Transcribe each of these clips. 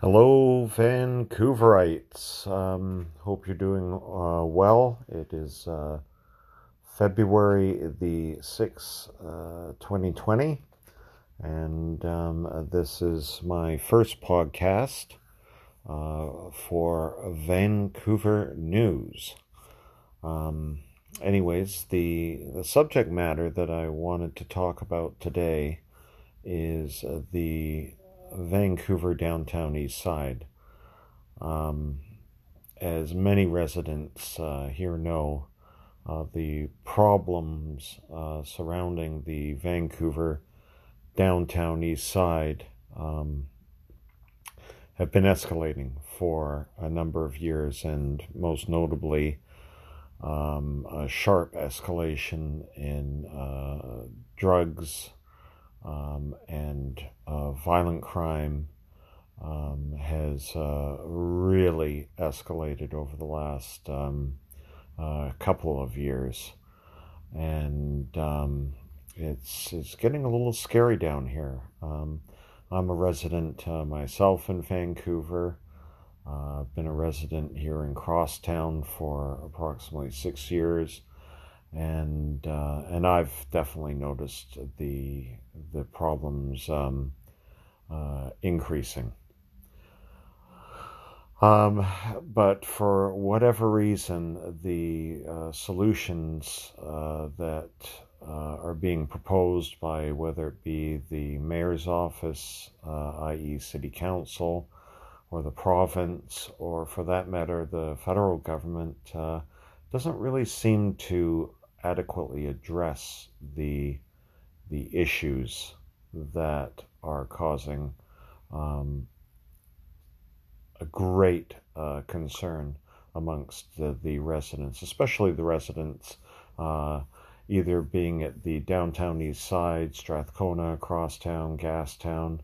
Hello, Vancouverites. Um, hope you're doing uh, well. It is uh, February the 6th, uh, 2020, and um, this is my first podcast uh, for Vancouver News. Um, anyways, the, the subject matter that I wanted to talk about today is the Vancouver downtown east side. Um, as many residents uh, here know, uh, the problems uh, surrounding the Vancouver downtown east side um, have been escalating for a number of years, and most notably, um, a sharp escalation in uh, drugs um, and uh, violent crime um, has uh, really escalated over the last um, uh, couple of years, and um, it's it's getting a little scary down here. Um, I'm a resident uh, myself in Vancouver. Uh, I've been a resident here in Crosstown for approximately six years and uh, and I've definitely noticed the the problems um, increasing. Um, but for whatever reason, the uh, solutions uh, that uh, are being proposed by whether it be the mayor's office, uh, i.e., city council, or the province, or for that matter, the federal government, doesn't really seem to adequately address the the issues that are causing um, a great uh, concern amongst the, the, residents, especially the residents uh, either being at the downtown east side, Strathcona, Crosstown, Gastown,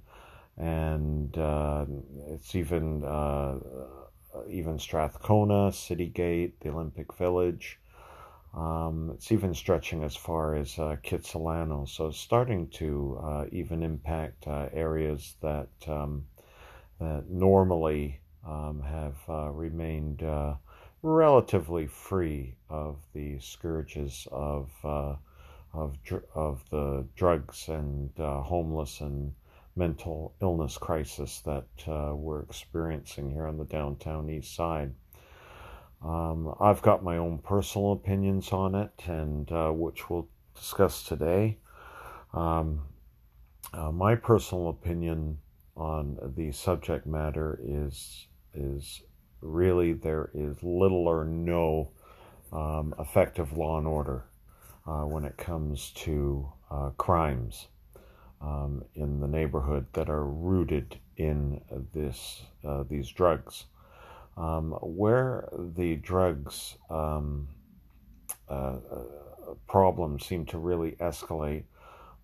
and uh, it's even uh, even Strathcona, Citygate, the Olympic Village, um, it's even stretching as far as uh, Kitsilano, so starting to uh, even impact uh, areas that um, that normally um, have uh, remained uh, relatively free of the scourges of uh, of of the drugs and homeless and mental illness crisis that we're experiencing here on the downtown east side. Um, I've got my own personal opinions on it, and uh, which we'll discuss today. Um, uh, my personal opinion on the subject matter is is really there is little or no um, effective law and order uh, when it comes to uh, crimes um, in the neighborhood that are rooted in this uh, these drugs. Um, where the drugs um, uh, uh, problem seemed to really escalate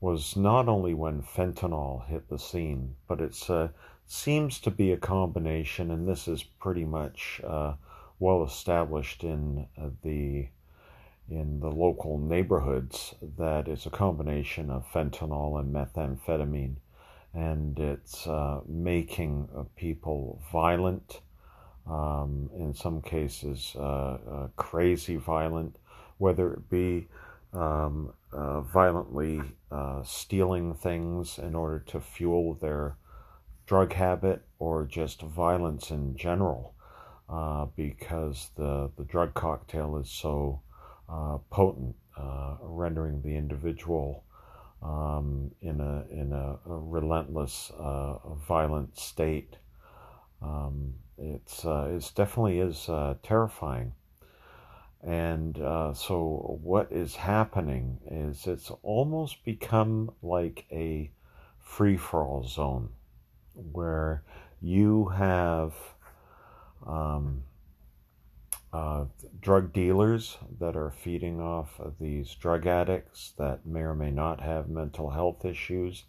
was not only when fentanyl hit the scene, but it uh, seems to be a combination, and this is pretty much uh, well established in uh, the in the local neighborhoods that it's a combination of fentanyl and methamphetamine, and it's uh, making people violent um, in some cases uh, uh, crazy violent, whether it be um, uh, violently uh, stealing things in order to fuel their drug habit or just violence in general, uh, because the, the drug cocktail is so uh, potent, rendering the individual um, in a in a, a relentless, violent state. Um, it's uh, it definitely is uh, terrifying. And uh, so, what is happening is it's almost become like a free for all zone where you have um, uh, drug dealers that are feeding off of these drug addicts that may or may not have mental health issues.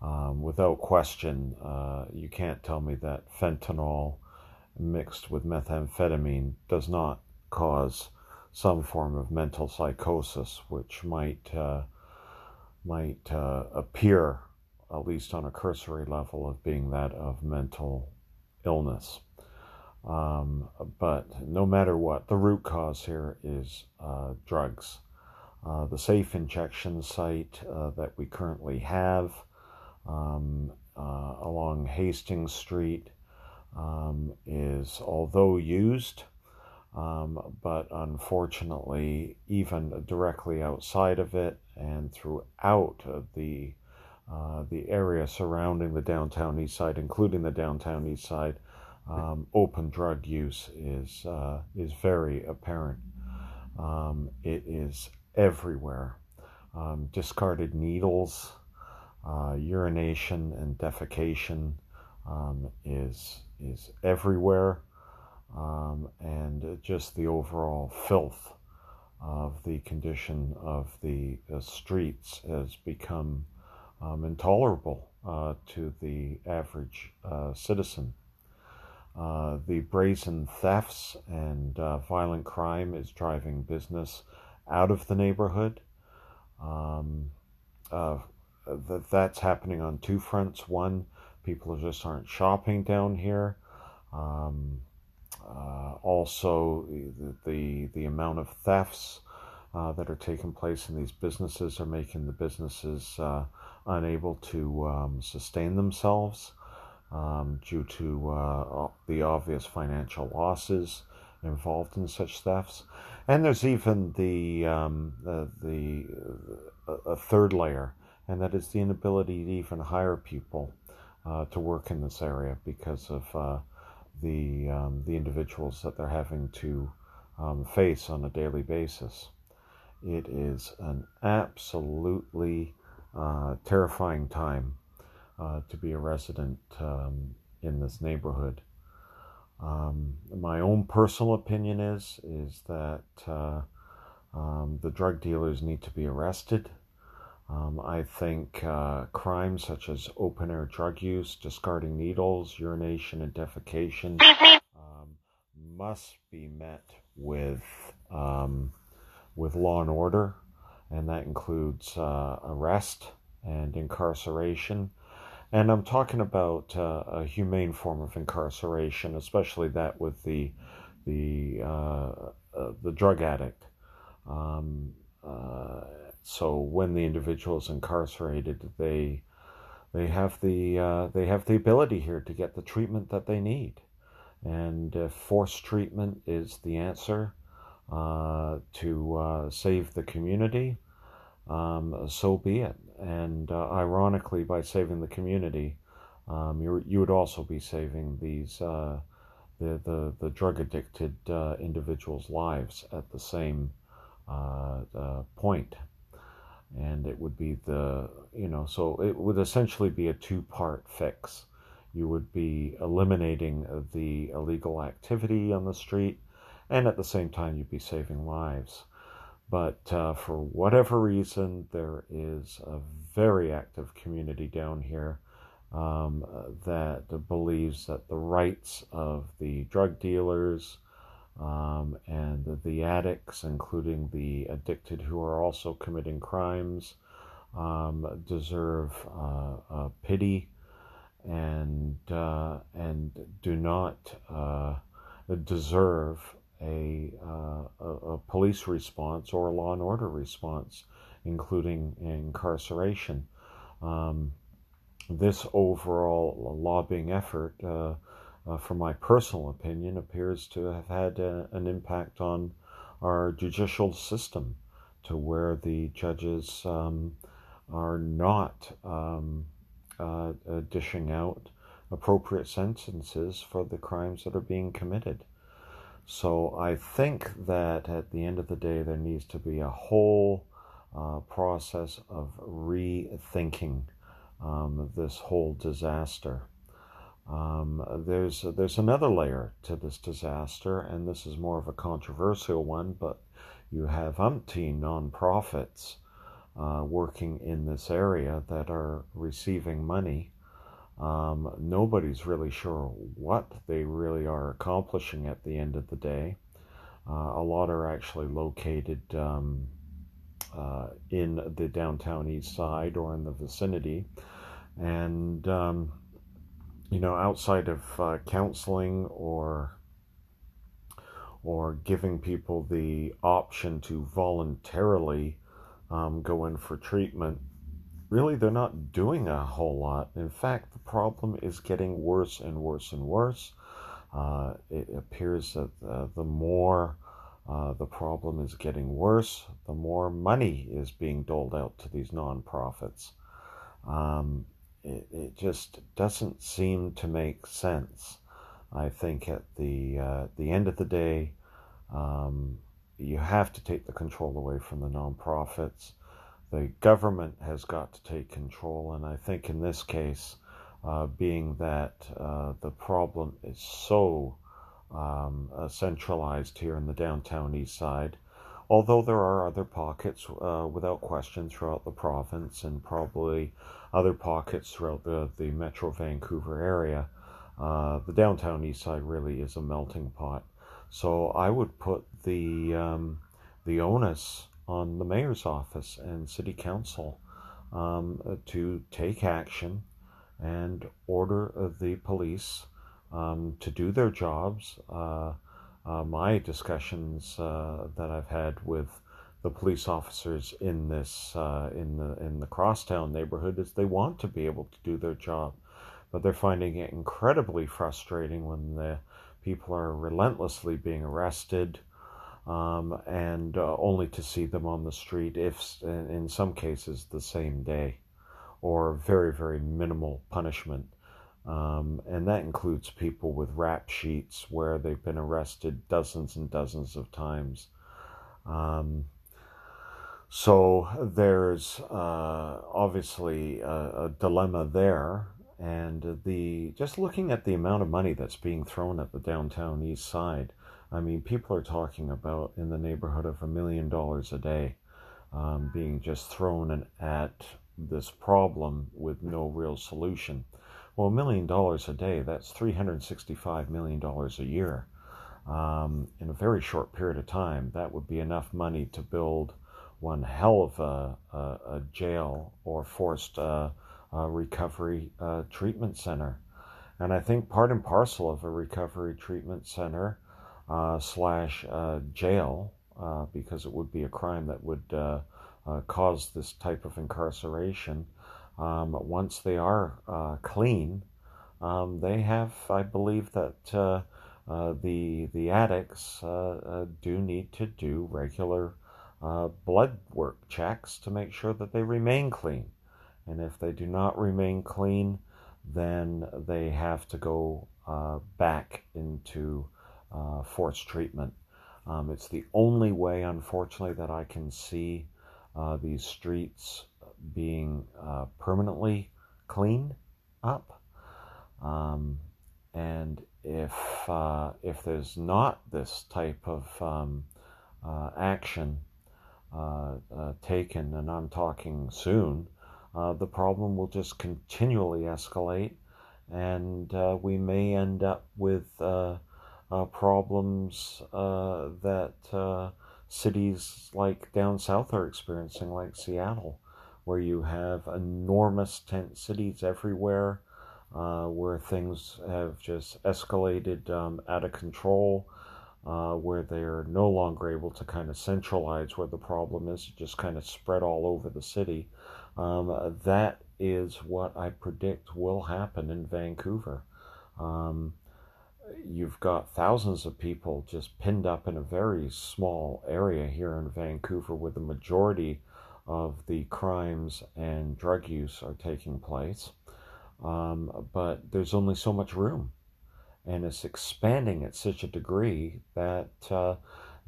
Um, without question, uh, you can't tell me that fentanyl mixed with methamphetamine does not cause some form of mental psychosis, which might uh, might uh, appear, at least on a cursory level, of being that of mental illness. Um, but no matter what, the root cause here is uh, drugs. Uh, the safe injection site uh, that we currently have um, uh, along Hastings Street um, is, although used, um, but unfortunately, even directly outside of it and throughout the uh, the area surrounding the downtown east side, including the downtown east side, um, open drug use is uh, is very apparent. Um, it is everywhere. Um, discarded needles, uh, urination, and defecation um, is is everywhere, um, and just the overall filth of the condition of the uh, streets has become um, intolerable uh, to the average uh, citizen. Uh, the brazen thefts and uh, violent crime is driving business out of the neighborhood. Um, uh, that that's happening on two fronts. One, people just aren't shopping down here. Um, uh, also, the, the, the amount of thefts uh, that are taking place in these businesses are making the businesses uh, unable to um, sustain themselves um, due to uh, the obvious financial losses involved in such thefts. And there's even the um, the, the a third layer, and that is the inability to even hire people uh, to work in this area because of uh, the um, the individuals that they're having to um, face on a daily basis. It is an absolutely uh, terrifying time uh, to be a resident um, in this neighborhood. Um, my own personal opinion is is that uh, um, the drug dealers need to be arrested. Um, I think uh, crimes such as open air drug use, discarding needles, urination, and defecation um, must be met with um, with law and order, and that includes uh, arrest and incarceration and I'm talking about uh, a humane form of incarceration, especially that with the the uh, uh, the drug addict. Uh, so when the individual is incarcerated, they they have the uh, they have the ability here to get the treatment that they need, and if forced treatment is the answer uh, to save the community, um, so be it. And uh, ironically, by saving the community, um, you you would also be saving these uh, the, the the drug addicted uh, individuals' lives at the same uh, uh, point, and it would be the you know so it would essentially be a two part fix. You would be eliminating the illegal activity on the street, and at the same time, you'd be saving lives. But uh, for whatever reason, there is a very active community down here um, that believes that the rights of the drug dealers um, and the addicts, including the addicted who are also committing crimes, um, deserve uh, uh, pity and uh, and do not uh, deserve a, uh, a, a, police response or a law and order response, including incarceration. Um, this overall lobbying effort, uh, uh, from my personal opinion, appears to have had a, an impact on our judicial system to where the judges um, are not um, uh, uh, dishing out appropriate sentences for the crimes that are being committed. So I think that at the end of the day, there needs to be a whole uh, process of rethinking um, this whole disaster. Um, there's there's another layer to this disaster, and this is more of a controversial one. But you have umpteen nonprofits uh, working in this area that are receiving money um, nobody's really sure what they really are accomplishing at the end of the day. Uh, a lot are actually located um, uh, in the downtown east side or in the vicinity. And um, you know, outside of uh, counseling or or giving people the option to voluntarily um, go in for treatment, really they're not doing a whole lot. In fact, the problem is getting worse and worse and worse. Uh, it appears that uh, the more uh, the problem is getting worse, the more money is being doled out to these nonprofits. Um, it, it, just doesn't seem to make sense. I think at the uh, the end of the day, um, you have to take the control away from the nonprofits. The government has got to take control, and I think in this case, uh, being that uh, the problem is so um, uh, centralized here in the downtown east side, although there are other pockets uh, without question throughout the province and probably other pockets throughout the, the Metro Vancouver area. Uh, the downtown east side really is a melting pot. So I would put the um, the onus on the mayor's office and city council um, to take action and order the police um, to do their jobs. Uh, uh, my discussions uh, that I've had with the police officers in this uh, in the in the crosstown neighborhood is they want to be able to do their job, but they're finding it incredibly frustrating when the people are relentlessly being arrested. Um, and uh, only to see them on the street, if in some cases the same day, or very, very minimal punishment. Um, and that includes people with rap sheets where they've been arrested dozens and dozens of times. Um, so there's uh, obviously a, a, dilemma there, and the just looking at the amount of money that's being thrown at the downtown east side. I mean, people are talking about in the neighborhood of a million dollars a day um, being just thrown at this problem with no real solution. Well, a million dollars a day, that's $365 million a year. Um, in a very short period of time, that would be enough money to build one hell of a, a, a jail or forced uh, recovery uh, treatment center. And I think part and parcel of a recovery treatment center uh, slash uh, jail, uh, because it would be a crime that would uh, cause this type of incarceration, um, once they are uh, clean, um, they have, I believe, that uh, uh, the the addicts uh, uh, do need to do regular uh, blood work checks to make sure that they remain clean. And if they do not remain clean, then they have to go back into forced treatment. Um, it's the only way, unfortunately, that I can see these streets being uh, permanently cleaned up. Um, and if uh, if there's not this type of um, uh, action uh, uh, taken, and I'm talking soon, uh, the problem will just continually escalate, and we may end up with problems that cities like down south are experiencing, like Seattle where you have enormous tent cities everywhere, uh, where things have just escalated um, out of control, uh, where they're no longer able to kind of centralize where the problem is, just kind of spread all over the city. Um, that is what I predict will happen in Vancouver. Um, you've got thousands of people just pinned up in a very small area here in Vancouver, with the majority of the crimes and drug use are taking place. Um, but there's only so much room. And it's expanding at such a degree that uh,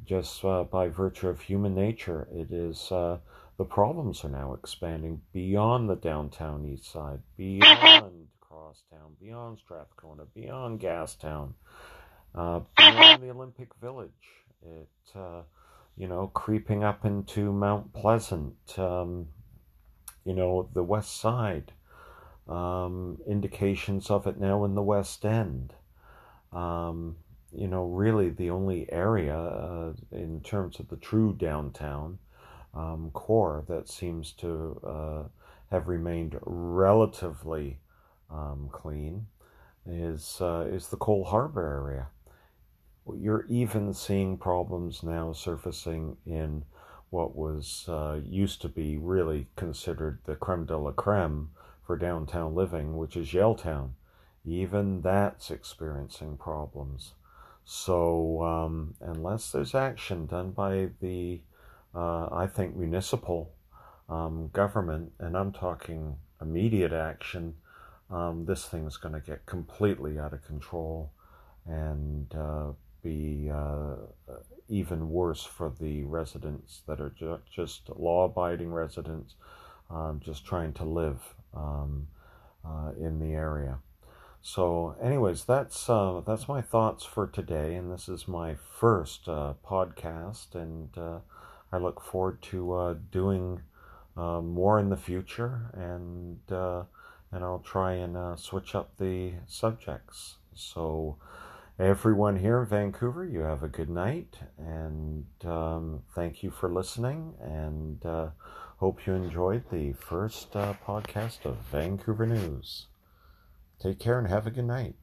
just uh, by virtue of human nature, it is uh, the problems are now expanding beyond the downtown east side, beyond Crosstown, beyond Strathcona, beyond Gastown, uh, beyond the Olympic Village. It uh, you know, creeping up into Mount Pleasant, um, you know, the west side, um, indications of it now in the West End. Um, you know, really the only area uh, in terms of the true downtown um, core that seems to uh, have remained relatively um, clean is uh, is the Coal Harbour area. You're even seeing problems now surfacing in what was uh, used to be really considered the creme de la creme for downtown living, which is Yaletown. Even that's experiencing problems. So um, unless there's action done by the, uh, I think, municipal um, government, and I'm talking immediate action, um, this thing's going to get completely out of control and uh, be uh, even worse for the residents that are ju- just law abiding residents um, just trying to live um, uh, in the area. So, anyways, that's uh, that's my thoughts for today, and this is my first uh, podcast, and uh, I look forward to uh, doing uh, more in the future, and and I'll try and switch up the subjects. So, everyone here in Vancouver, you have a good night, and um, thank you for listening, and hope you enjoyed the first podcast of Vancouver News. Take care and have a good night.